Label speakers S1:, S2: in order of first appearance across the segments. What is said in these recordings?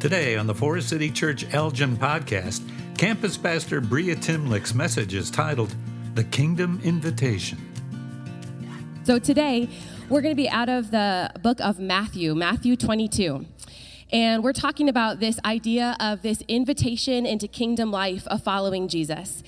S1: Today on the Forest City Church Elgin podcast, campus pastor Breah Timlick's message is titled The Kingdom Invitation.
S2: So today, we're going to be out of the book of Matthew, Matthew 22. And we're talking about this idea of this invitation into kingdom life of following Jesus.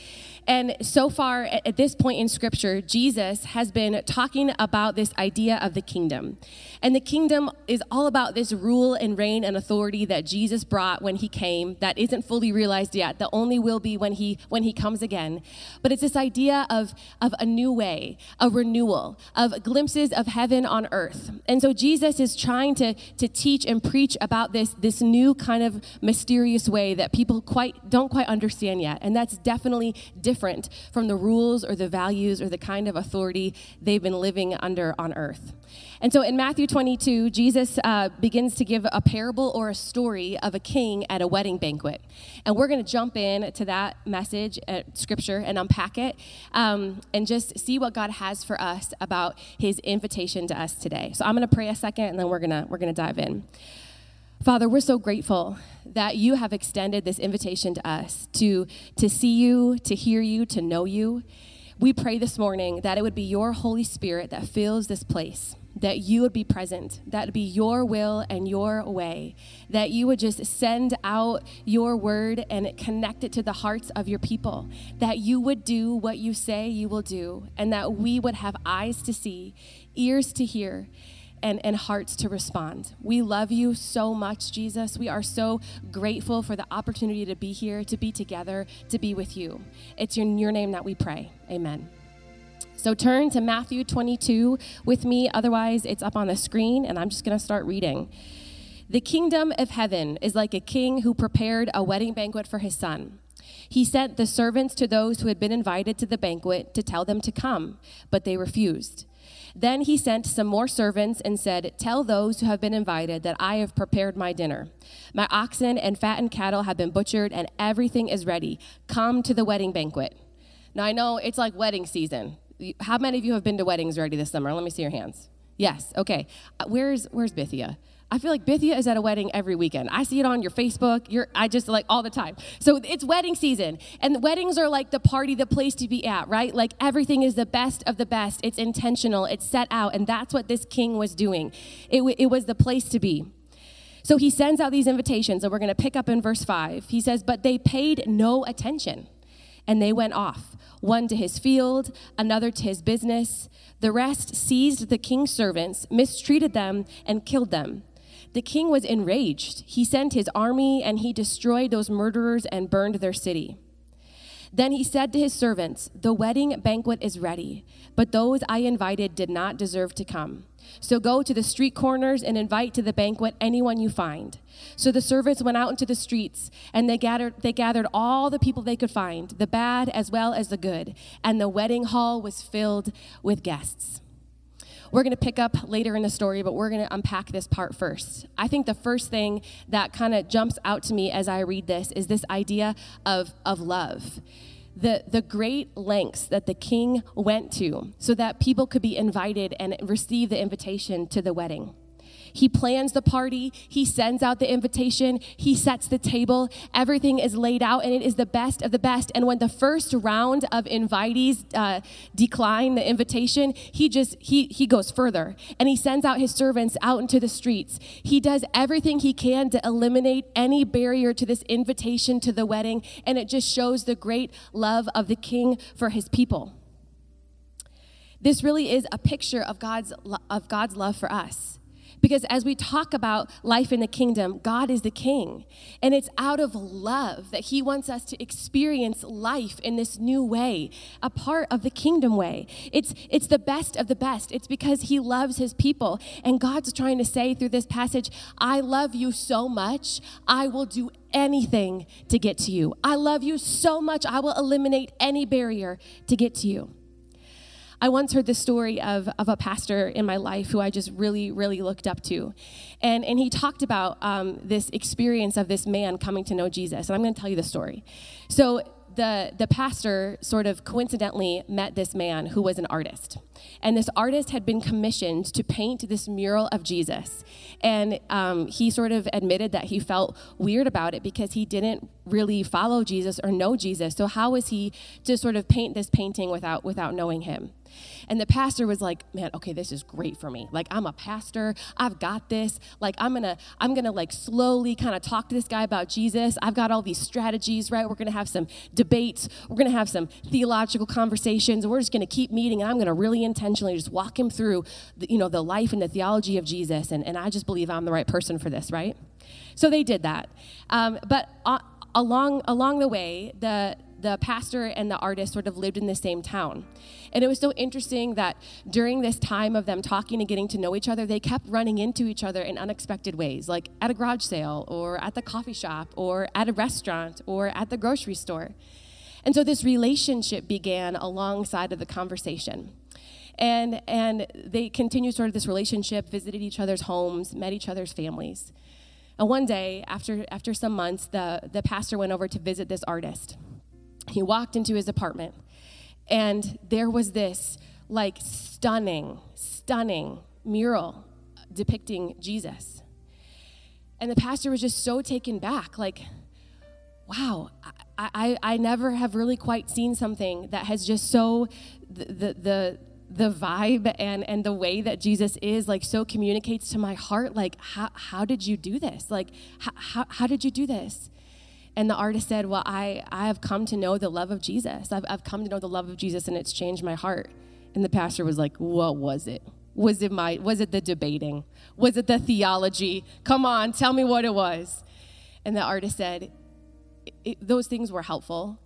S2: And so far, at this point in scripture, Jesus has been talking about this idea of the kingdom. And the kingdom is all about this rule and reign and authority that Jesus brought when he came that isn't fully realized yet, that only will be when he when he comes again. But it's this idea of, of a new way, a renewal, of glimpses of heaven on earth. And so Jesus is trying to, to teach and preach about this, this new kind of mysterious way that people quite don't quite understand yet. And that's definitely different different from the rules or the values or the kind of authority they've been living under on earth. And so in Matthew 22, Jesus uh, begins to give a parable or a story of a king at a wedding banquet. And we're going to jump in to that message, uh, scripture, and unpack it um, and just see what God has for us about his invitation to us today. So I'm going to pray a second and then we're going to we're going to dive in. Father, we're so grateful that you have extended this invitation to us to, to see you, to hear you, to know you. We pray this morning that it would be your Holy Spirit that fills this place, that you would be present, that would be your will and your way, that you would just send out your word and connect it to the hearts of your people, that you would do what you say you will do, and that we would have eyes to see, ears to hear and, and hearts to respond. We love you so much, Jesus. We are so grateful for the opportunity to be here, to be together, to be with you. It's in your name that we pray. Amen. So turn to Matthew 22 with me. Otherwise, it's up on the screen, and I'm just going to start reading. The kingdom of heaven is like a king who prepared a wedding banquet for his son. He sent the servants to those who had been invited to the banquet to tell them to come, but they refused. Then he sent some more servants and said, Tell those who have been invited that I have prepared my dinner. My oxen and fattened cattle have been butchered, and everything is ready. Come to the wedding banquet. Now, I know it's like wedding season. How many of you have been to weddings already this summer? Let me see your hands. Yes, okay. Uh, where's, where's Bithia? I feel like Bithia is at a wedding every weekend. I see it on your Facebook. I just like all the time. So it's wedding season, and weddings are like the party, the place to be at, right? Like everything is the best of the best. It's intentional. It's set out, and that's what this king was doing. It, it was the place to be. So he sends out these invitations, and we're going to pick up in verse five. He says, "But they paid no attention, and they went off." one to his field, another to his business. The rest seized the king's servants, mistreated them, and killed them. The king was enraged. He sent his army and he destroyed those murderers and burned their city. Then he said to his servants, The wedding banquet is ready, but those I invited did not deserve to come. So go to the street corners and invite to the banquet anyone you find. So the servants went out into the streets, and they gathered, they gathered all the people they could find, the bad as well as the good, and the wedding hall was filled with guests. We're going to pick up later in the story, but we're going to unpack this part first. I think the first thing that kind of jumps out to me as I read this is this idea of, of love. The, the great lengths that the king went to so that people could be invited and receive the invitation to the wedding. He plans the party, he sends out the invitation, he sets the table. Everything is laid out, and it is the best of the best. And when the first round of invitees uh, decline the invitation, he just he he goes further and he sends out his servants out into the streets. He does everything he can to eliminate any barrier to this invitation to the wedding, and it just shows the great love of the king for his people. This really is a picture of God's of God's love for us. Because as we talk about life in the kingdom, God is the king. And it's out of love that he wants us to experience life in this new way, a part of the kingdom way. It's, it's the best of the best. It's because he loves his people. And God's trying to say through this passage, I love you so much, I will do anything to get to you. I love you so much, I will eliminate any barrier to get to you. I once heard the story of, of a pastor in my life who I just really, really looked up to. And, and he talked about um, this experience of this man coming to know Jesus. And I'm going to tell you the story. So, the, the pastor sort of coincidentally met this man who was an artist. And this artist had been commissioned to paint this mural of Jesus. And um, he sort of admitted that he felt weird about it because he didn't really follow Jesus or know Jesus. So, how was he to sort of paint this painting without, without knowing him? And the pastor was like, "Man, okay, this is great for me. Like I'm a pastor. I've got this. Like I'm going to I'm going to like slowly kind of talk to this guy about Jesus. I've got all these strategies, right? We're going to have some debates. We're going to have some theological conversations. We're just going to keep meeting and I'm going to really intentionally just walk him through the, you know, the life and the theology of Jesus and and I just believe I'm the right person for this, right? So they did that. Um, but uh, along along the way, the the pastor and the artist sort of lived in the same town. And it was so interesting that during this time of them talking and getting to know each other, they kept running into each other in unexpected ways, like at a garage sale or at the coffee shop or at a restaurant or at the grocery store. And so this relationship began alongside of the conversation. And, and they continued sort of this relationship, visited each other's homes, met each other's families. And one day, after, after some months, the, the pastor went over to visit this artist. He walked into his apartment, and there was this like stunning, stunning mural depicting Jesus. And the pastor was just so taken back, like, wow, I, I, I never have really quite seen something that has just so the, the, the the vibe and and the way that Jesus is like so communicates to my heart like how, how did you do this like how, how, how did you do this and the artist said, Well, I, I have come to know the love of Jesus. I've, I've come to know the love of Jesus and it's changed my heart. And the pastor was like, What was it? Was it my was it the debating? Was it the theology? Come on, tell me what it was. And the artist said, those things were helpful,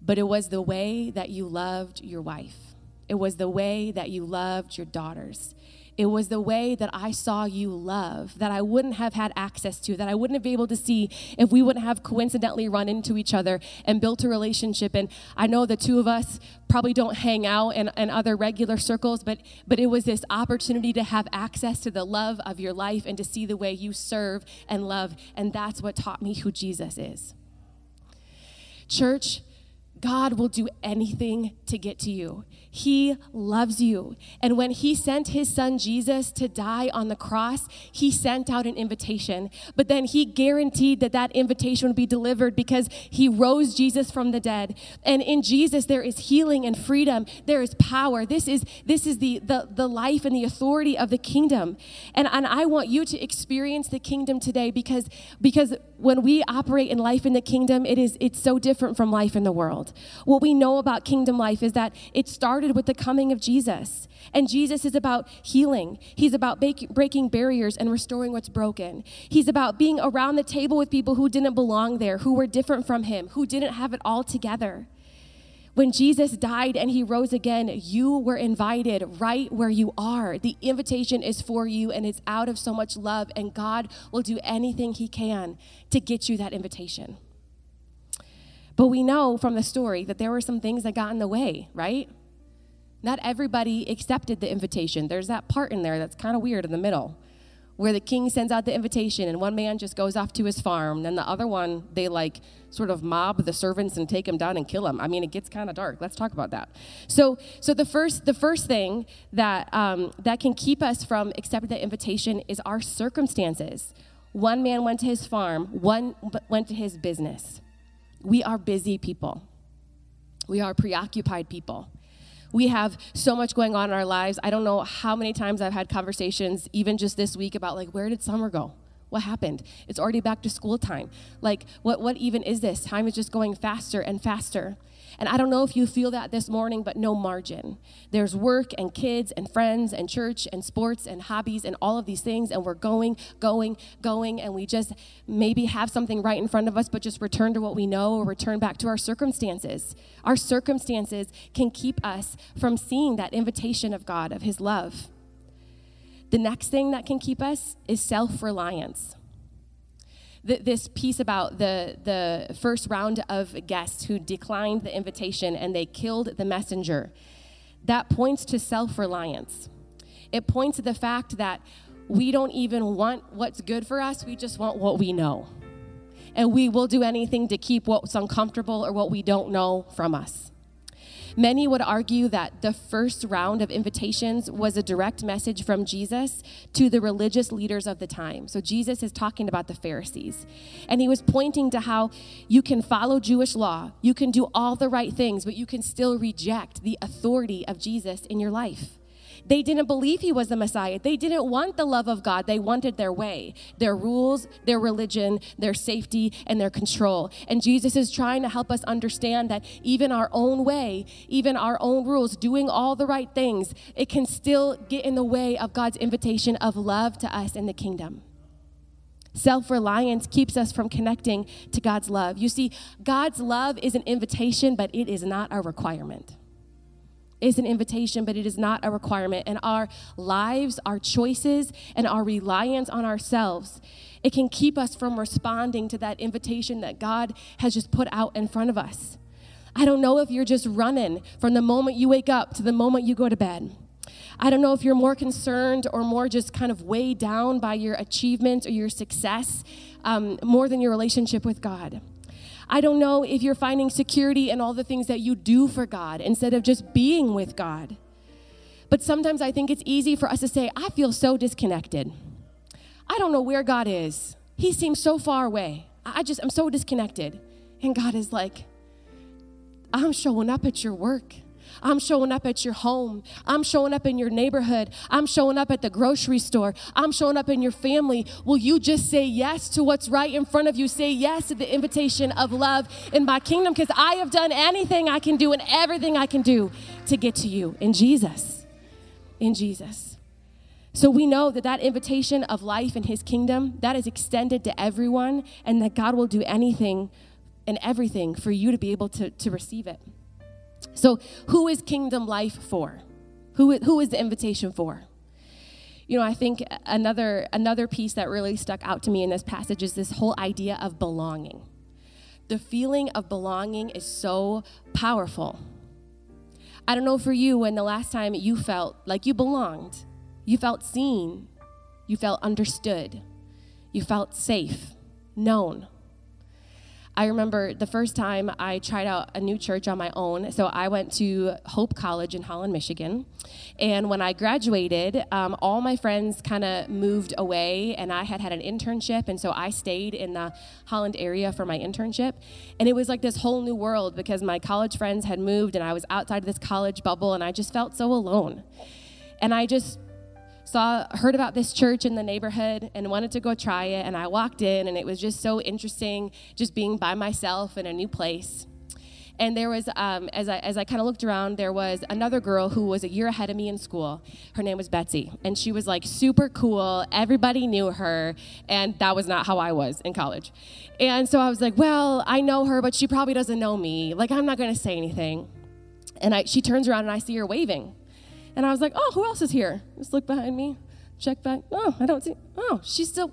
S2: but it was the way that you loved your wife. It was the way that you loved your daughters. It was the way that I saw you love that I wouldn't have had access to, that I wouldn't have been able to see if we wouldn't have coincidentally run into each other and built a relationship. And I know the two of us probably don't hang out in, in other regular circles, but, but it was this opportunity to have access to the love of your life and to see the way you serve and love. And that's what taught me who Jesus is. Church, God will do anything to get to you. He loves you. And when He sent His Son Jesus to die on the cross, He sent out an invitation. But then He guaranteed that that invitation would be delivered because He rose Jesus from the dead. And in Jesus, there is healing and freedom, there is power. This is, this is the, the, the life and the authority of the kingdom. And, and I want you to experience the kingdom today because, because when we operate in life in the kingdom, it is, it's so different from life in the world. What we know about kingdom life is that it starts started with the coming of Jesus. And Jesus is about healing, He's about breaking barriers and restoring what's broken. He's about being around the table with people who didn't belong there, who were different from Him, who didn't have it all together. When Jesus died and he rose again, you were invited right where you are. The invitation is for you and it's out of so much love, and God will do anything he can to get you that invitation. But we know from the story that there were some things that got in the way, right? Not everybody accepted the invitation. There's that part in there that's kind of weird in the middle where the king sends out the invitation and one man just goes off to his farm. And the other one they like sort of mob the servants and take him down and kill him i mean it gets kind of dark. Let's talk about that. So so the first the first thing that um, that can keep us from accepting the invitation is our circumstances. One man went to his farm one went to his business. We are busy people. We are preoccupied people we have so much going on in our lives. I don't know how many times I've had conversations, even just this week, about like, where did summer go? What happened? It's already back to school time. Like, what, what even is this? Time is just going faster and faster. And I don't know if you feel that this morning, but no margin. There's work and kids and friends and church and sports and hobbies and all of these things, and we're going, going, going, and we just maybe have something right in front of us, but just return to what we know or return back to our circumstances. Our circumstances can keep us from seeing that invitation of God, of His love. The next thing that can keep us is self reliance th- this piece about the, the first round of guests who declined the invitation and they killed the messenger, that points to self reliance. It points to the fact that we don't even want what's good for us, we just want what we know. and we will do anything to keep what's uncomfortable or what we don't know from us. Many would argue that the first round of invitations was a direct message from Jesus to the religious leaders of the time. So Jesus is talking about the Pharisees. And he was pointing to how you can follow Jewish law, you can do all the right things, but you can still reject the authority of Jesus in your life. They didn't believe he was the Messiah. They didn't want the love of God. They wanted their way, their rules, their religion, their safety, and their control. And Jesus is trying to help us understand that even our own way, even our own rules, doing all the right things, it can still get in the way of God's invitation of love to us in the kingdom. Self reliance keeps us from connecting to God's love. You see, God's love is an invitation, but it is not a requirement is an invitation, but it is not a requirement. And our lives, our choices, and our reliance on ourselves, it can keep us from responding to that invitation that God has just put out in front of us. I don't know if you're just running from the moment you wake up to the moment you go to bed. I don't know if you're more concerned or more just kind of weighed down by your achievements or your success um, more than your relationship with God. I don't know if you're finding security in all the things that you do for God instead of just being with God. But sometimes I think it's easy for us to say, I feel so disconnected. I don't know where God is. He seems so far away. I just, I'm so disconnected. And God is like, I'm showing up at your work. I'm showing up at your home. I'm showing up in your neighborhood. I'm showing up at the grocery store. I'm showing up in your family. Will you just say yes to what's right in front of you? Say yes to the invitation of love in my kingdom because I have done anything I can do and everything I can do to get to you in Jesus. In Jesus. So we know that that invitation of life in his kingdom, that is extended to everyone and that God will do anything and everything for you to be able to, to receive it. So, who is kingdom life for? Who, who is the invitation for? You know, I think another, another piece that really stuck out to me in this passage is this whole idea of belonging. The feeling of belonging is so powerful. I don't know for you when the last time you felt like you belonged, you felt seen, you felt understood, you felt safe, known. I remember the first time I tried out a new church on my own. So I went to Hope College in Holland, Michigan. And when I graduated, um, all my friends kind of moved away, and I had had an internship. And so I stayed in the Holland area for my internship. And it was like this whole new world because my college friends had moved, and I was outside of this college bubble, and I just felt so alone. And I just saw heard about this church in the neighborhood and wanted to go try it and i walked in and it was just so interesting just being by myself in a new place. And there was um, as i, as I kind of looked around there was another girl who was a year ahead of me in school. Her name was betsy and she was like super cool. Everybody knew her and that was not how i was in college. And so i was like well i know her but she probably doesn't know me. Like i'm not going to say anything. And I, she turns around and i see her waving and I was like, oh, who else is here? Just look behind me, check back. Oh, I don't see. Oh, she's still,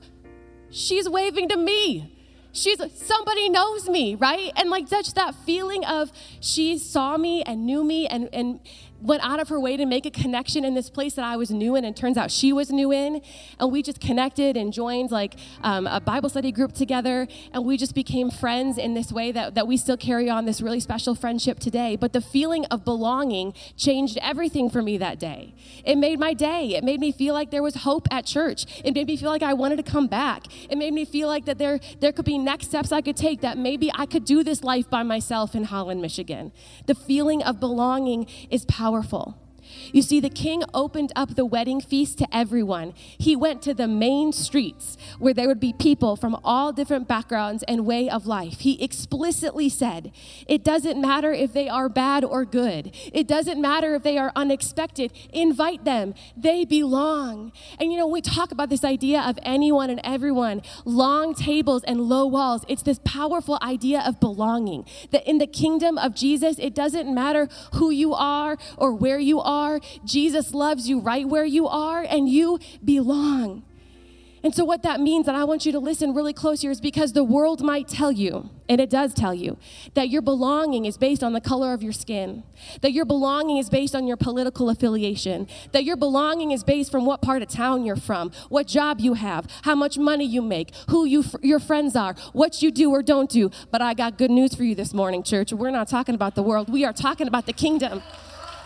S2: she's waving to me. She's somebody knows me, right? And like such that feeling of she saw me and knew me and and went out of her way to make a connection in this place that I was new in, and turns out she was new in. And we just connected and joined like um, a Bible study group together, and we just became friends in this way that, that we still carry on this really special friendship today. But the feeling of belonging changed everything for me that day. It made my day. It made me feel like there was hope at church. It made me feel like I wanted to come back. It made me feel like that there, there could be next steps I could take, that maybe I could do this life by myself in Holland, Michigan. The feeling of belonging is powerful powerful. You see, the king opened up the wedding feast to everyone. He went to the main streets where there would be people from all different backgrounds and way of life. He explicitly said, It doesn't matter if they are bad or good, it doesn't matter if they are unexpected. Invite them, they belong. And you know, we talk about this idea of anyone and everyone, long tables and low walls. It's this powerful idea of belonging. That in the kingdom of Jesus, it doesn't matter who you are or where you are are. Jesus loves you right where you are, and you belong. And so, what that means, and I want you to listen really close here, is because the world might tell you, and it does tell you, that your belonging is based on the color of your skin, that your belonging is based on your political affiliation, that your belonging is based from what part of town you're from, what job you have, how much money you make, who you, your friends are, what you do or don't do. But I got good news for you this morning, church. We're not talking about the world, we are talking about the kingdom.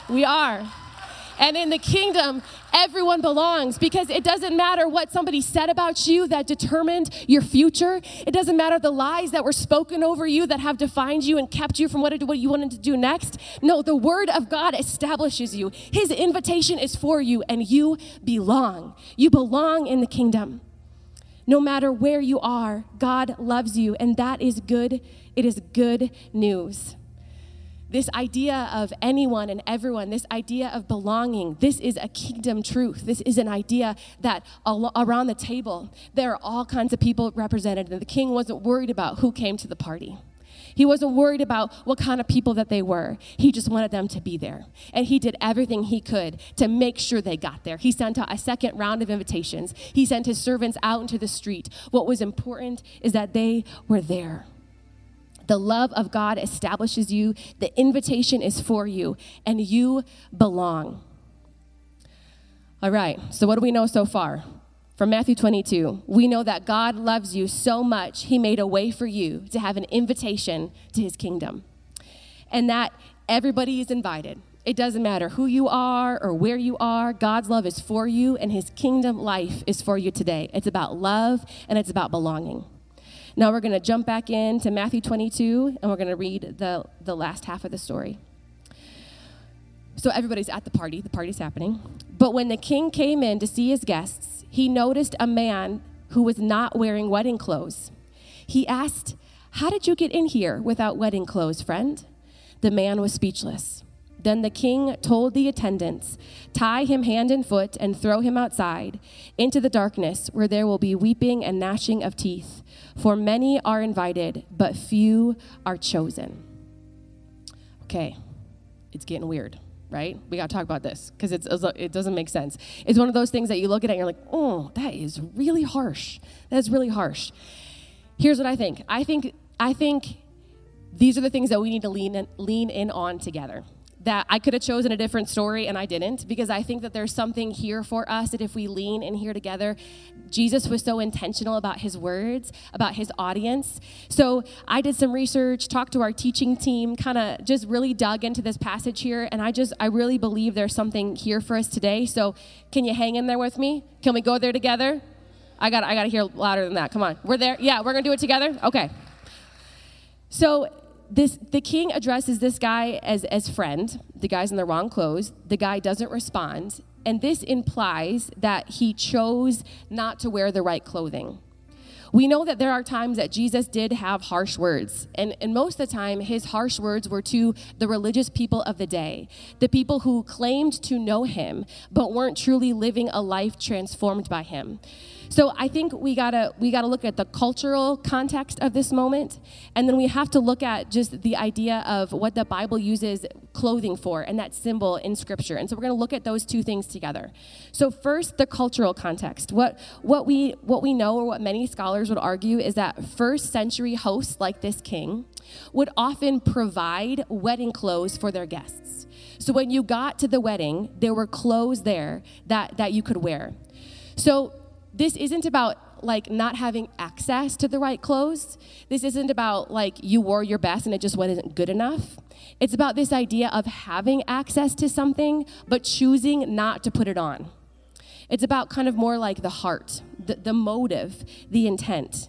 S2: We are. And in the kingdom, everyone belongs because it doesn't matter what somebody said about you that determined your future. It doesn't matter the lies that were spoken over you that have defined you and kept you from what, you wanted to do next. No, the word of God establishes you. His invitation is for you, and you belong. You belong in the kingdom. No matter where you are, God loves you, and that is good. It is good news this idea of anyone and everyone, this idea of belonging, this is a kingdom truth. This is an idea that around the table, there are all kinds of people represented, and the king wasn't worried about who came to the party. He wasn't worried about what kind of people that they were. He just wanted them to be there. And he did everything he could to make sure they got there. He sent out a second round of invitations. He sent his servants out into the street. What was important is that they were there. The love of God establishes you, the invitation is for you, and you belong. All right, so what do we know so far? From Matthew 22, we know that God loves you so much, He made a way for you to have an invitation to His kingdom. And that everybody is invited. It doesn't matter who you are or where you are, God's love is for you, and His kingdom life is for you today. It's about love and it's about belonging. Now we're going to jump back into Matthew 22 and we're going to read the, the last half of the story. So everybody's at the party, the party's happening. But when the king came in to see his guests, he noticed a man who was not wearing wedding clothes. He asked, How did you get in here without wedding clothes, friend? The man was speechless. Then the king told the attendants, Tie him hand and foot and throw him outside into the darkness where there will be weeping and gnashing of teeth. For many are invited, but few are chosen. Okay, it's getting weird, right? We got to talk about this because it doesn't make sense. It's one of those things that you look at and you're like, oh, that is really harsh. That's really harsh. Here's what I think. I think I think these are the things that we need to lean in, lean in on together that I could have chosen a different story and I didn't because I think that there's something here for us that if we lean in here together, Jesus was so intentional about his words, about his audience. So I did some research, talked to our teaching team, kind of just really dug into this passage here, and I just, I really believe there's something here for us today. So can you hang in there with me? Can we go there together? I got, I got to hear louder than that. Come on. We're there? Yeah, we're going to do it together? Okay. So this the king addresses this guy as as friend. The guy's in the wrong clothes. The guy doesn't respond. And this implies that he chose not to wear the right clothing. We know that there are times that Jesus did have harsh words, and, and most of the time, his harsh words were to the religious people of the day, the people who claimed to know him, but weren't truly living a life transformed by him. So I think we gotta we gotta look at the cultural context of this moment, and then we have to look at just the idea of what the Bible uses clothing for and that symbol in Scripture. And so we're gonna look at those two things together. So first, the cultural context. What what we what we know, or what many scholars would argue, is that first century hosts like this king would often provide wedding clothes for their guests. So when you got to the wedding, there were clothes there that, that you could wear. So this isn't about like not having access to the right clothes. This isn't about like you wore your best and it just wasn't good enough. It's about this idea of having access to something but choosing not to put it on. It's about kind of more like the heart, the, the motive, the intent.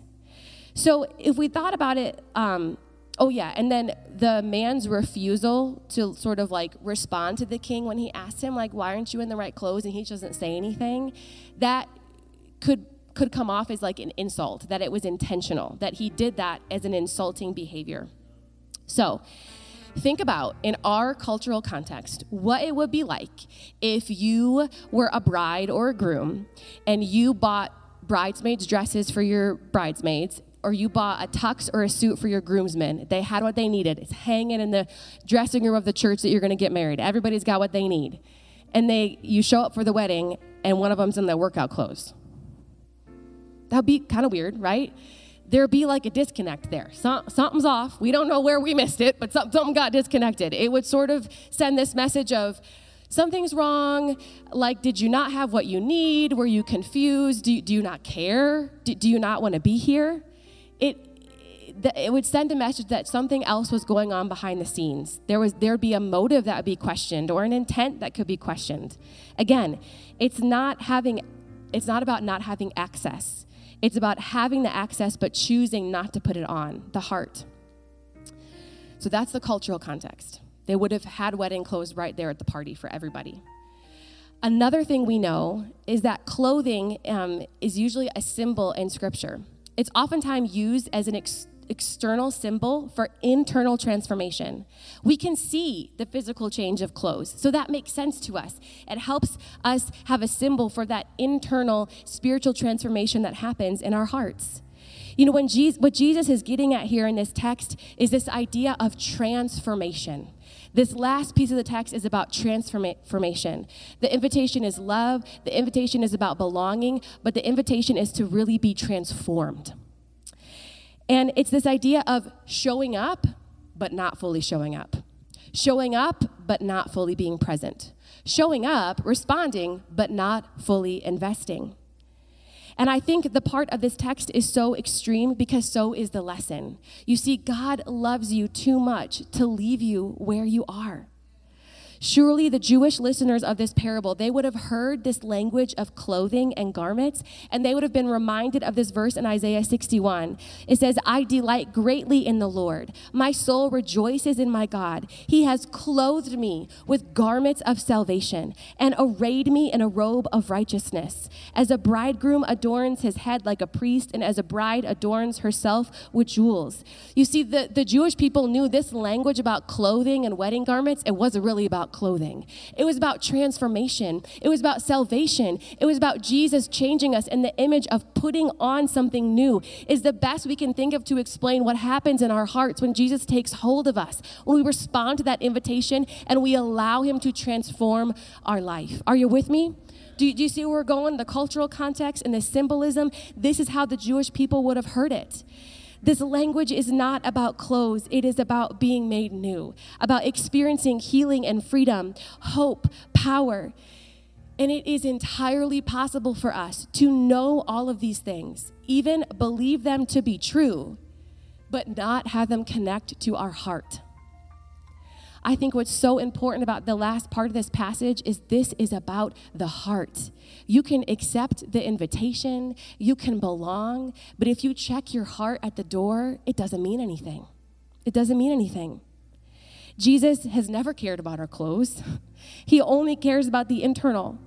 S2: So if we thought about it, um, oh yeah, and then the man's refusal to sort of like respond to the king when he asked him, like, why aren't you in the right clothes? And he doesn't say anything, that could could come off as like an insult, that it was intentional, that he did that as an insulting behavior. So, think about in our cultural context what it would be like if you were a bride or a groom and you bought bridesmaids dresses for your bridesmaids or you bought a tux or a suit for your groomsmen. They had what they needed. It's hanging in the dressing room of the church that you're going to get married. Everybody's got what they need. And they you show up for the wedding and one of them's in their workout clothes That'd be kind of weird, right? There'd be like a disconnect there. something's off. We don't know where we missed it, but something got disconnected. It would sort of send this message of, something's wrong. Like, did you not have what you need? Were you confused? Do you, do you not care? Do, do you not want to be here? It, it would send a message that something else was going on behind the scenes. There was there'd be a motive that would be questioned or an intent that could be questioned. Again, it's not having it's not about not having access. It's about having the access but choosing not to put it on, the heart. So that's the cultural context. They would have had wedding clothes right there at the party for everybody. Another thing we know is that clothing um, is usually a symbol in Scripture. It's oftentimes used as an ex- external symbol for internal transformation. We can see the physical change of clothes, so that makes sense to us. It helps us have a symbol for that internal spiritual transformation that happens in our hearts. You know, when Jesus, what Jesus is getting at here in this text is this idea of transformation. This last piece of the text is about transformation. The invitation is love, the invitation is about belonging, but the invitation is to really be transformed. And it's this idea of showing up, but not fully showing up. Showing up, but not fully being present. Showing up, responding, but not fully investing. And I think the part of this text is so extreme because so is the lesson. You see, God loves you too much to leave you where you are. Surely the Jewish listeners of this parable, they would have heard this language of clothing and garments, and they would have been reminded of this verse in Isaiah 61. It says, I delight greatly in the Lord. My soul rejoices in my God. He has clothed me with garments of salvation and arrayed me in a robe of righteousness. As a bridegroom adorns his head like a priest, and as a bride adorns herself with jewels. You see, the, the Jewish people knew this language about clothing and wedding garments, it wasn't really about clothing. It was about transformation. It was about salvation. It was about Jesus changing us in the image of putting on something new, is the best we can think of to explain what happens in our hearts when Jesus takes hold of us, when we respond to that invitation and we allow Him to transform our life. Are you with me? Do, do, you see where we're going? The cultural context and the symbolism. This is how the Jewish people would have heard it. This language is not about clothes, it is about being made new, about experiencing healing and freedom, hope, power. And it is entirely possible for us to know all of these things, even believe them to be true, but not have them connect to our heart. I think what's so important about the last part of this passage is this is about the heart. You can accept the invitation, you can belong, but if you check your heart at the door, it doesn't mean anything. It doesn't mean anything. Jesus has never cared about our clothes. He only cares about the internal.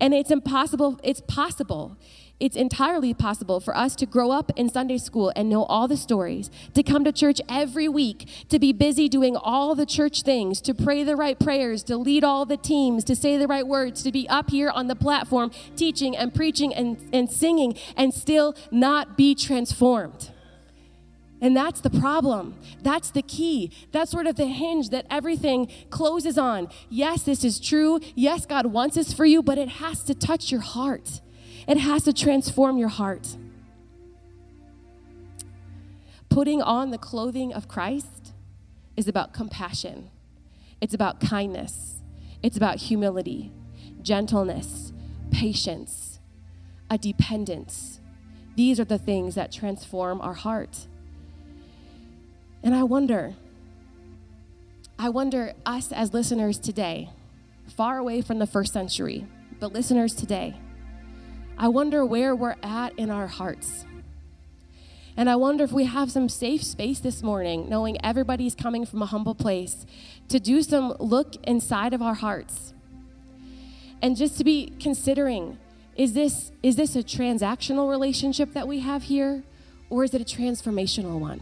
S2: And it's impossible, it's possible it's entirely possible for us to grow up in Sunday school and know all the stories, to come to church every week, to be busy doing all the church things, to pray the right prayers, to lead all the teams, to say the right words, to be up here on the platform teaching and preaching and, and singing, and still not be transformed. And that's the problem. That's the key. That's sort of the hinge that everything closes on. Yes, this is true. Yes, God wants this for you, but it has to touch your heart. It has to transform your heart. Putting on the clothing of Christ is about compassion, it's about kindness, it's about humility, gentleness, patience, a dependence. These are the things that transform our heart. And I wonder, I wonder, us as listeners today, far away from the first century, but listeners today, I wonder where we're at in our hearts. And I wonder if we have some safe space this morning, knowing everybody's coming from a humble place, to do some look inside of our hearts. And just to be considering is this, is this a transactional relationship that we have here, or is it a transformational one?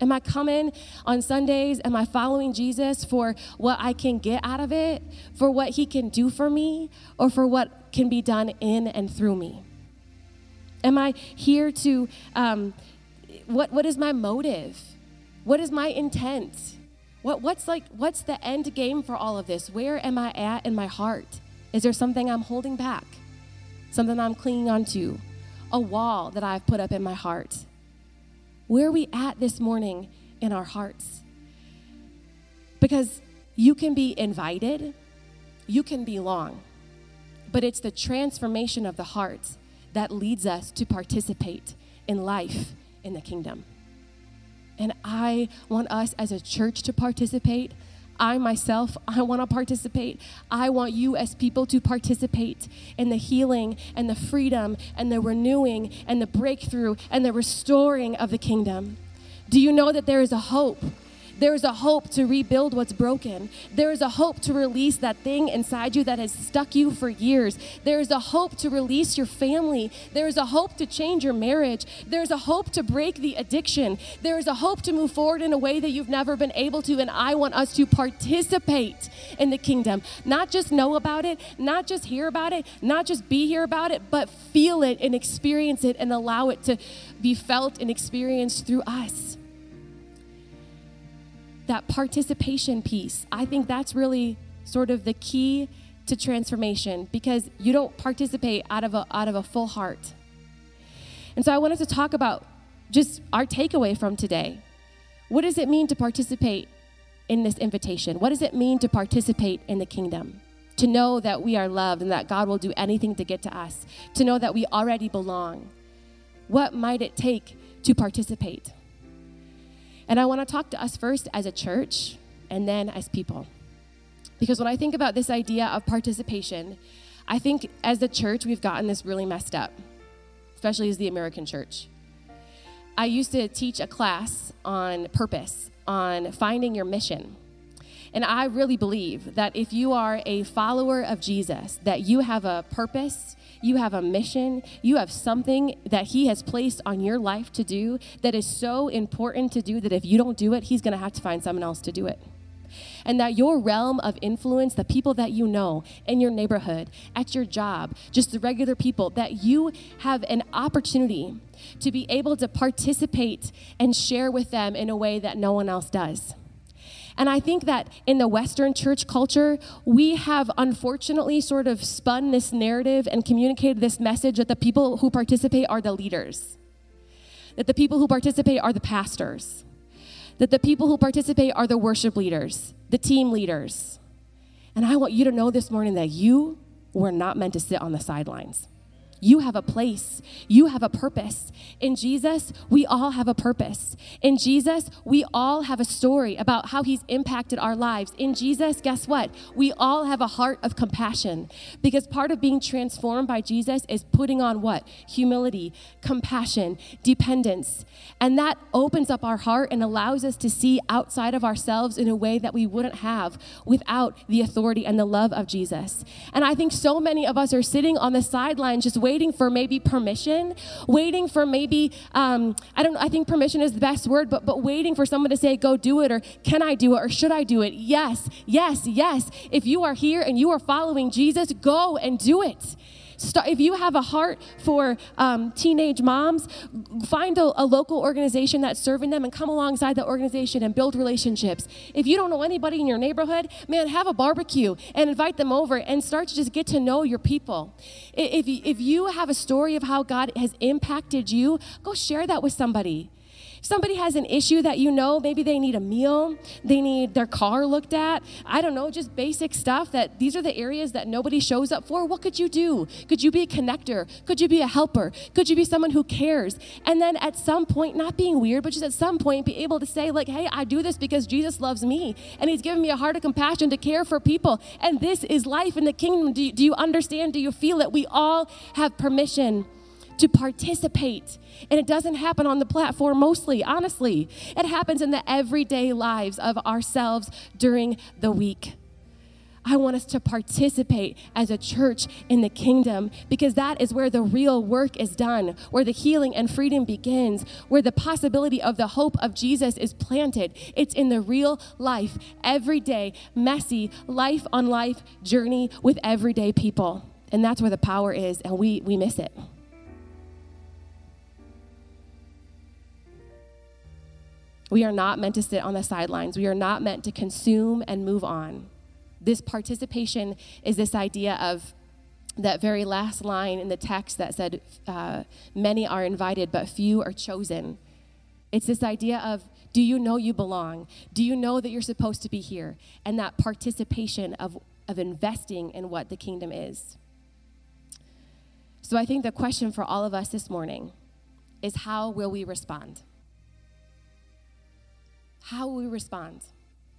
S2: Am I coming on Sundays? Am I following Jesus for what I can get out of it, for what he can do for me, or for what can be done in and through me? Am I here to, um, what, what is my motive? What is my intent? What, what's like, what's the end game for all of this? Where am I at in my heart? Is there something I'm holding back? Something I'm clinging onto? a wall that I've put up in my heart? Where are we at this morning in our hearts? Because you can be invited, you can belong, but it's the transformation of the heart that leads us to participate in life in the kingdom. And I want us as a church to participate. I myself, I want to participate. I want you as people to participate in the healing and the freedom and the renewing and the breakthrough and the restoring of the kingdom. Do you know that there is a hope? There is a hope to rebuild what's broken. There is a hope to release that thing inside you that has stuck you for years. There is a hope to release your family. There is a hope to change your marriage. There is a hope to break the addiction. There is a hope to move forward in a way that you've never been able to. And I want us to participate in the kingdom, not just know about it, not just hear about it, not just be here about it, but feel it and experience it and allow it to be felt and experienced through us that participation piece, I think that's really sort of the key to transformation because you don't participate out of a, out of a full heart. And so I wanted to talk about just our takeaway from today. What does it mean to participate in this invitation? What does it mean to participate in the kingdom? To know that we are loved and that God will do anything to get to us, to know that we already belong. What might it take to participate? And I want to talk to us first as a church and then as people. Because when I think about this idea of participation, I think as a church, we've gotten this really messed up, especially as the American church. I used to teach a class on purpose, on finding your mission. And I really believe that if you are a follower of Jesus, that you have a purpose, you have a mission, you have something that He has placed on your life to do that is so important to do that if you don't do it, He's going to have to find someone else to do it. And that your realm of influence, the people that you know in your neighborhood, at your job, just the regular people, that you have an opportunity to be able to participate and share with them in a way that no one else does. And I think that in the Western church culture, we have unfortunately sort of spun this narrative and communicated this message that the people who participate are the leaders, that the people who participate are the pastors, that the people who participate are the worship leaders, the team leaders. And I want you to know this morning that you were not meant to sit on the sidelines. You have a place. You have a purpose. In Jesus, we all have a purpose. In Jesus, we all have a story about how he's impacted our lives. In Jesus, guess what? We all have a heart of compassion because part of being transformed by Jesus is putting on what? Humility, compassion, dependence. And that opens up our heart and allows us to see outside of ourselves in a way that we wouldn't have without the authority and the love of Jesus. And I think so many of us are sitting on the sidelines just waiting for maybe permission, waiting for maybe, um, I don't know, I think permission is the best word, but, but waiting for someone to say, go do it, or can I do it, or should I do it? Yes, yes, yes. If you are here and you are following Jesus, go and do it. Start, if you have a heart for um, teenage moms, find a, a, local organization that's serving them and come alongside that organization and build relationships. If you don't know anybody in your neighborhood, man, have a barbecue and invite them over and start to just get to know your people. If, if you have a story of how God has impacted you, go share that with somebody somebody has an issue that you know, maybe they need a meal, they need their car looked at, I don't know, just basic stuff that these are the areas that nobody shows up for. What could you do? Could you be a connector? Could you be a helper? Could you be someone who cares? And then at some point, not being weird, but just at some point, be able to say, like, hey, I do this because Jesus loves me and he's given me a heart of compassion to care for people. And this is life in the kingdom. Do you, do you understand? Do you feel it? We all have permission to participate. And it doesn't happen on the platform mostly, honestly. It happens in the everyday lives of ourselves during the week. I want us to participate as a church in the kingdom because that is where the real work is done, where the healing and freedom begins, where the possibility of the hope of Jesus is planted. It's in the real life, everyday, messy, life on life journey with everyday people. And that's where the power is, and we, we miss it. We are not meant to sit on the sidelines. We are not meant to consume and move on. This participation is this idea of that very last line in the text that said, uh, Many are invited, but few are chosen. It's this idea of do you know you belong? Do you know that you're supposed to be here? And that participation of, of investing in what the kingdom is. So I think the question for all of us this morning is how will we respond? How we respond?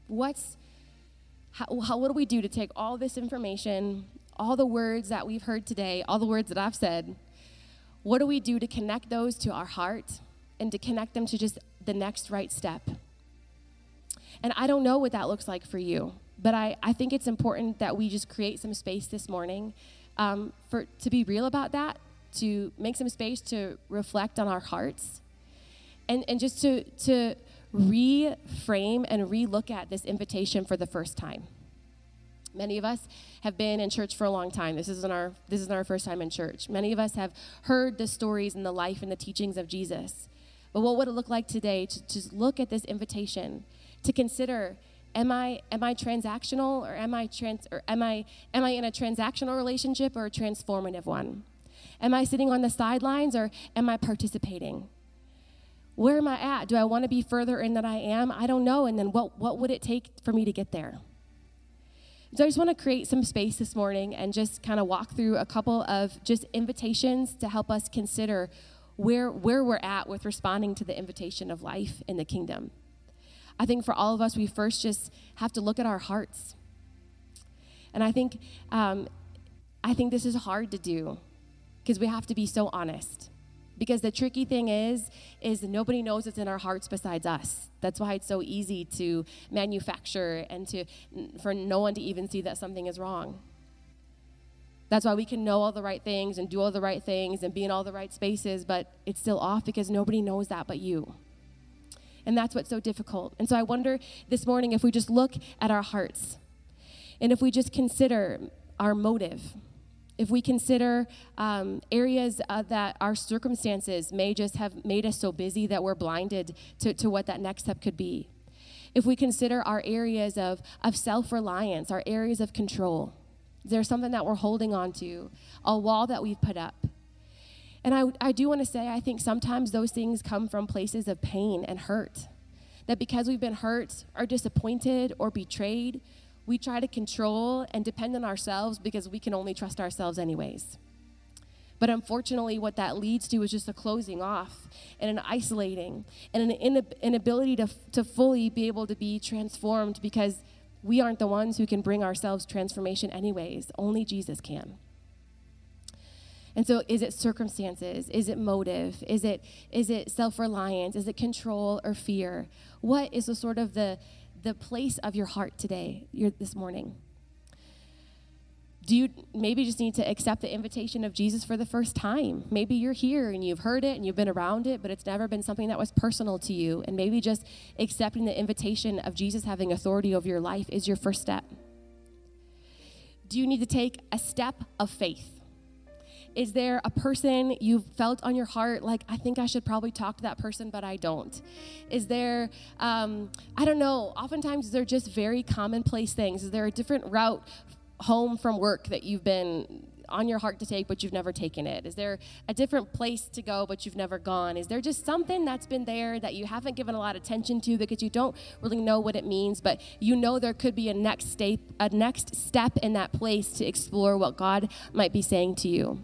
S2: What's how, how, what do we do to take all this information, all the words that we've heard today, all the words that I've said? What do we do to connect those to our heart and to connect them to just the next right step. And I don't know what that looks like for you, but I, I think it's important that we just create some space this morning um, for, to be real about that, to make some space to reflect on our hearts, and, and just to, to reframe and relook at this invitation for the first time. Many of us have been in church for a long time. This isn't our this isn't our first time in church. Many of us have heard the stories and the life and the teachings of Jesus. But what would it look like today to just look at this invitation, to consider am I am I transactional or am I trans or am I am I in a transactional relationship or a transformative one? Am I sitting on the sidelines or am I participating? Where am I at? Do I want to be further in than I am? I don't know. And then what what would it take for me to get there? So I just want to create some space this morning and just kind of walk through a couple of just invitations to help us consider where, where we're at with responding to the invitation of life in the kingdom. I think for all of us, we first just have to look at our hearts. And I think, um, I think this is hard to do because we have to be so honest. Because the tricky thing is, is nobody knows what's in our hearts besides us. That's why it's so easy to manufacture and to for no one to even see that something is wrong. That's why we can know all the right things and do all the right things and be in all the right spaces, but it's still off because nobody knows that but you. And that's what's so difficult. And so I wonder this morning if we just look at our hearts and if we just consider our motive, if we consider um, areas uh, that our circumstances may just have made us so busy that we're blinded to, to what that next step could be, if we consider our areas of, of self reliance, our areas of control is there something that we're holding on to, a wall that we've put up. And I, I do want to say, I think sometimes those things come from places of pain and hurt. That because we've been hurt or disappointed or betrayed, we try to control and depend on ourselves because we can only trust ourselves, anyways. But unfortunately, what that leads to is just a closing off and an isolating and an inability to, to fully be able to be transformed because we aren't the ones who can bring ourselves transformation, anyways. Only Jesus can. And so is it circumstances? Is it motive? Is it is it self-reliance? Is it control or fear? What is the sort of the the place of your heart today, your, this morning? do you maybe just need to accept the invitation of Jesus for the first time? Maybe you're here and you've heard it and you've been around it, but it's never been something that was personal to you. And maybe just accepting the invitation of Jesus having authority over your life is your first step. Do you need to take a step of faith? Is there a person you've felt on your heart, like, I think I should probably talk to that person, but I don't? Is there, um, I don't know, oftentimes they're just very commonplace things. Is there a different route home from work that you've been on your heart to take, but you've never taken it? Is there a different place to go, but you've never gone? Is there just something that's been there that you haven't given a lot of attention to because you don't really know what it means, but you know there could be a next step, a next step in that place to explore what God might be saying to you?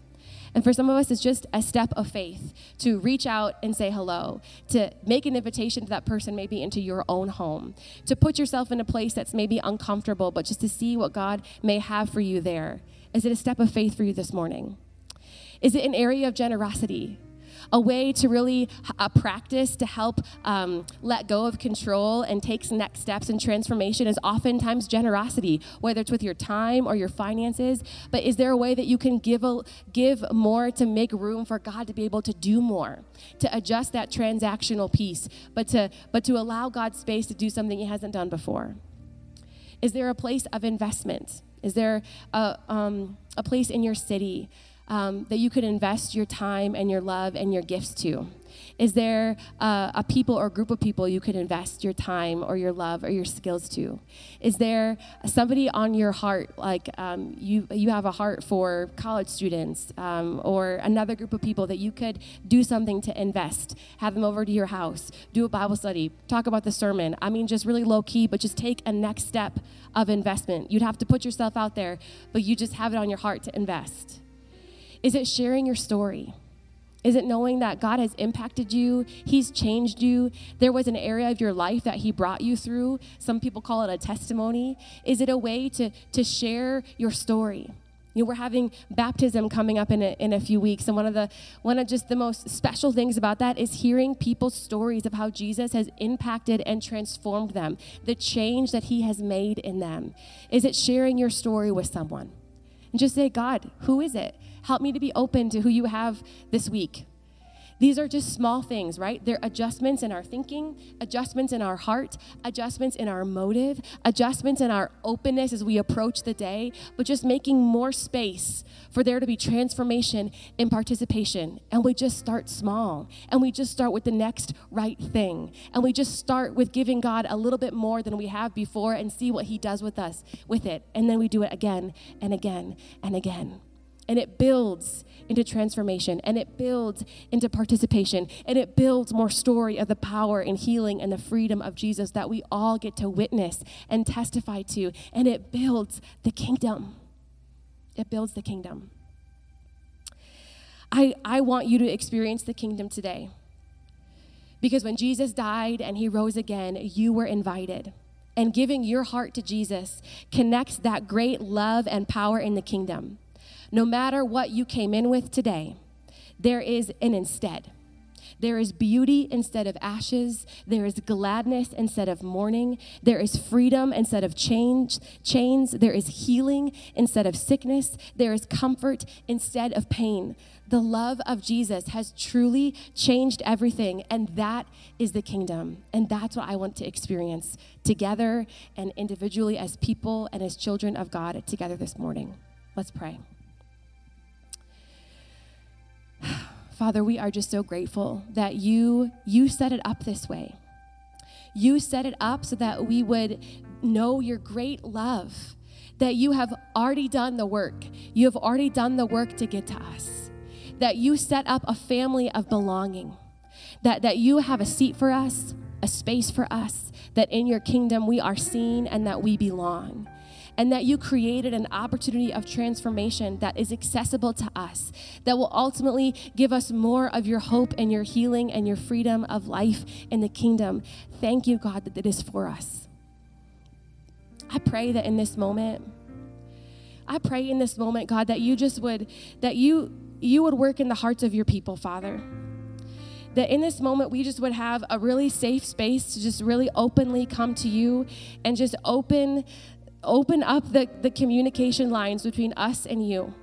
S2: And for some of us, it's just a step of faith to reach out and say hello, to make an invitation to that person, maybe into your own home, to put yourself in a place that's maybe uncomfortable, but just to see what God may have for you there. Is it a step of faith for you this morning? Is it an area of generosity? A way to really uh, practice to help um, let go of control and take next steps in transformation is oftentimes generosity, whether it's with your time or your finances. But is there a way that you can give a, give more to make room for God to be able to do more, to adjust that transactional piece, but to but to allow God space to do something He hasn't done before? Is there a place of investment? Is there a, um, a place in your city um, that you could invest your time and your love and your gifts to? Is there uh, a people or group of people you could invest your time or your love or your skills to? Is there somebody on your heart, like um, you, you have a heart for college students um, or another group of people that you could do something to invest? Have them over to your house, do a Bible study, talk about the sermon. I mean, just really low key, but just take a next step of investment. You'd have to put yourself out there, but you just have it on your heart to invest. Is it sharing your story? Is it knowing that God has impacted you? He's changed you. There was an area of your life that He brought you through. Some people call it a testimony. Is it a way to, to share your story? You know, we're having baptism coming up in a, in a few weeks, and one of the one of just the most special things about that is hearing people's stories of how Jesus has impacted and transformed them, the change that He has made in them. Is it sharing your story with someone? And just say, God, who is it? Help me to be open to who you have this week. These are just small things, right? They're adjustments in our thinking, adjustments in our heart, adjustments in our motive, adjustments in our openness as we approach the day, but just making more space for there to be transformation and participation. And we just start small and we just start with the next right thing. And we just start with giving God a little bit more than we have before and see what He does with us with it. And then we do it again and again and again and it builds into transformation and it builds into participation and it builds more story of the power and healing and the freedom of Jesus that we all get to witness and testify to. And it builds the kingdom. It builds the kingdom. I, I want you to experience the kingdom today. Because when Jesus died and he rose again you were invited. And giving your heart to Jesus connects that great love and power in the kingdom no matter what you came in with today, there is an instead. There is beauty instead of ashes. There is gladness instead of mourning. There is freedom instead of change, chains. There is healing instead of sickness. There is comfort instead of pain. The love of Jesus has truly changed everything, and that is the kingdom. And that's what I want to experience together and individually as people and as children of God together this morning. Let's pray. Father, we are just so grateful that you you set it up this way. You set it up so that we would know your great love, that you have already done the work. You have already done the work to get to us. That you set up a family of belonging. That that you have a seat for us, a space for us, that in your kingdom we are seen and that we belong and that you created an opportunity of transformation that is accessible to us, that will ultimately give us more of your hope and your healing and your freedom of life in the kingdom. Thank you, God, that it is for us. I pray that in this moment, I pray in this moment, God, that you just would, that you you would work in the hearts of your people, Father that in this moment we just would have a really safe space to just really openly come to you and just open open up the, the communication lines between us and you.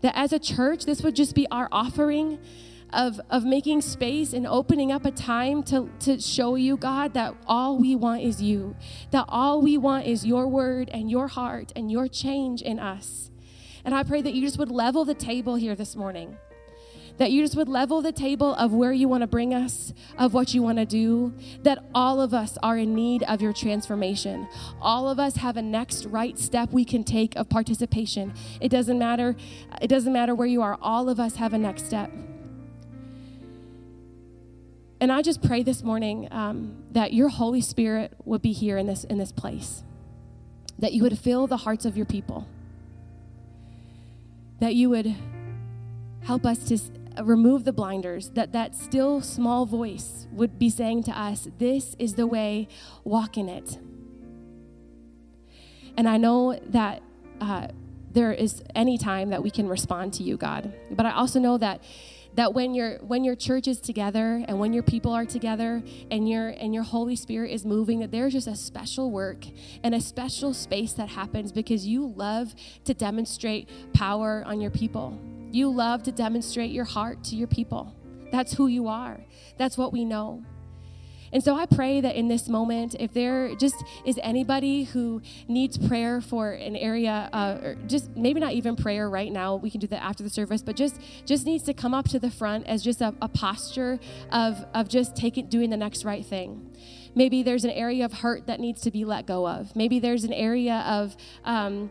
S2: That as a church, this would just be our offering of, of making space and opening up a time to, to show you, God, that all we want is you. That all we want is your word and your heart and your change in us. And I pray that you just would level the table here this morning that you just would level the table of where you want to bring us, of what you want to do, that all of us are in need of your transformation. All of us have a next right step we can take of participation. It doesn't matter, it doesn't matter where you are, all of us have a next step. And I just pray this morning um, that your Holy Spirit would be here in this, in this place, that you would fill the hearts of your people, that you would help us to remove the blinders, that that still small voice would be saying to us, This is the way, walk in it. And I know that uh, there is any time that we can respond to you, God. But I also know that that when your when your church is together and when your people are together and your and your holy spirit is moving that there's just a special work and a special space that happens because you love to demonstrate power on your people you love to demonstrate your heart to your people. That's who you are. That's what we know. And so I pray that in this moment, if there just is anybody who needs prayer for an area, uh, or just maybe not even prayer right now, we can do that after the service, but just just needs to come up to the front as just a, a posture of of just taking doing the next right thing. Maybe there's an area of hurt that needs to be let go of. Maybe there's an area of um,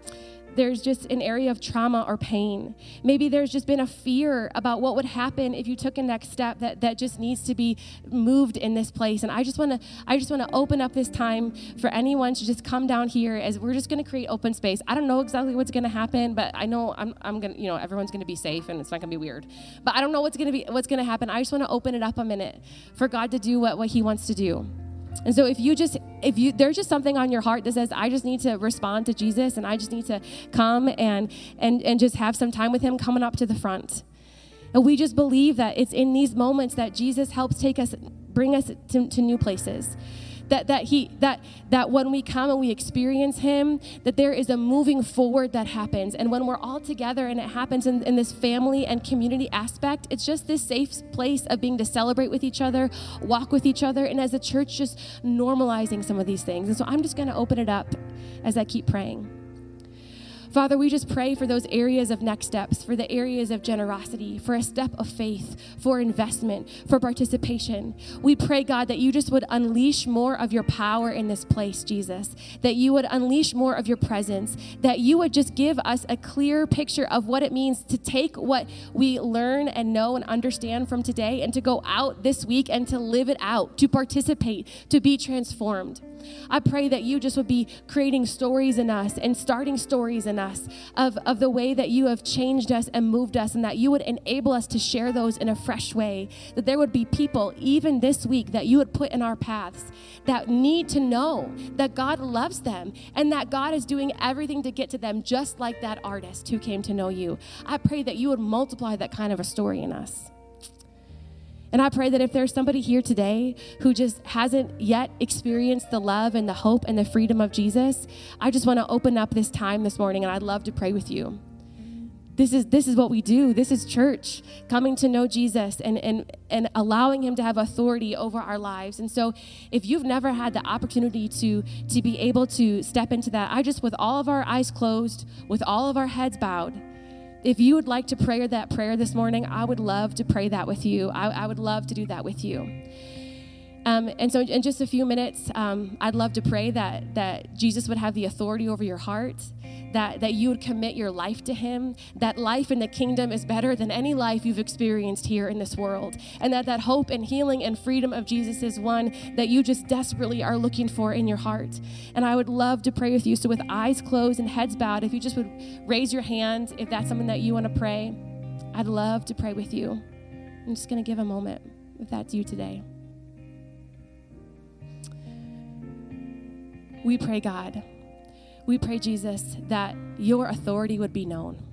S2: there's just an area of trauma or pain. Maybe there's just been a fear about what would happen if you took a next step that, that just needs to be moved in this place. And I just want to I just want to open up this time for anyone to just come down here as we're just to create open space. I don't know exactly what's to happen, but I know I'm, I'm to, you know, everyone's to be safe and it's not to be weird. But I don't know what's to be what's to happen. I just want to open it up a minute for God to do what, what he wants to do. And so if you just if you there's just something on your heart that says I just need to respond to Jesus and I just need to come and and and just have some time with him coming up to the front. And we just believe that it's in these moments that Jesus helps take us bring us to, to new places that that he that that when we come and we experience him that there is a moving forward that happens. And when we're all together and it happens in, in this family and community aspect it's just this safe place of being to celebrate with each other walk with each other and as a church just normalizing some of these things. And so i'm just going to open it up as i keep praying Father, we just pray for those areas of next steps, for the areas of generosity, for a step of faith, for investment, for participation. We pray, God, that you just would unleash more of your power in this place, Jesus, that you would unleash more of your presence, that you would just give us a clear picture of what it means to take what we learn and know and understand from today and to go out this week and to live it out, to participate, to be transformed. I pray that you just would be creating stories in us and starting stories in us of, of the way that you have changed us and moved us, and that you would enable us to share those in a fresh way. That there would be people, even this week, that you would put in our paths that need to know that God loves them and that God is doing everything to get to them, just like that artist who came to know you. I pray that you would multiply that kind of a story in us. And I pray that if there's somebody here today who just hasn't yet experienced the love and the hope and the freedom of Jesus, I just want to open up this time this morning and I'd love to pray with you. This is this is what we do. This is church, coming to know Jesus and and and allowing him to have authority over our lives. And so if you've never had the opportunity to to be able to step into that, I just with all of our eyes closed, with all of our heads bowed, if you would like to pray that prayer this morning, I would love to pray that with you. I, I would love to do that with you. Um, and so, in just a few minutes, um, I'd love to pray that that Jesus would have the authority over your heart, that that you would commit your life to Him, that life in the kingdom is better than any life you've experienced here in this world, and that that hope and healing and freedom of Jesus is one that you just desperately are looking for in your heart. And I would love to pray with you. So, with eyes closed and heads bowed, if you just would raise your hand, if that's something that you want to pray, I'd love to pray with you. I'm just going to give a moment if that's you today. We pray, God, we pray, Jesus, that your authority would be known,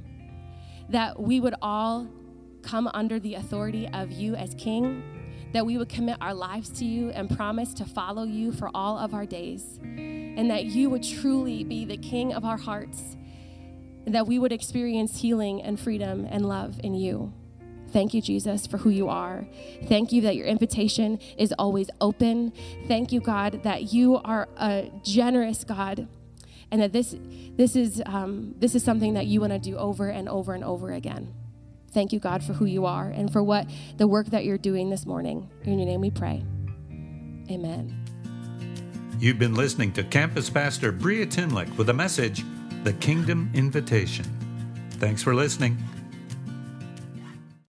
S2: that we would all come under the authority of you as King, that we would commit our lives to you and promise to follow you for all of our days, and that you would truly be the King of our hearts, and that we would experience healing and freedom and love in you. Thank you, Jesus, for who you are. Thank you that your invitation is always open. Thank you, God, that you are a generous God and that this, this, is, um, this is something that you want to do over and over and over again. Thank you, God, for who you are and for what the work that you're doing this morning. In your name we pray. Amen.
S1: You've been listening to Campus Pastor Breah Timlick with a message The Kingdom Invitation. Thanks for listening.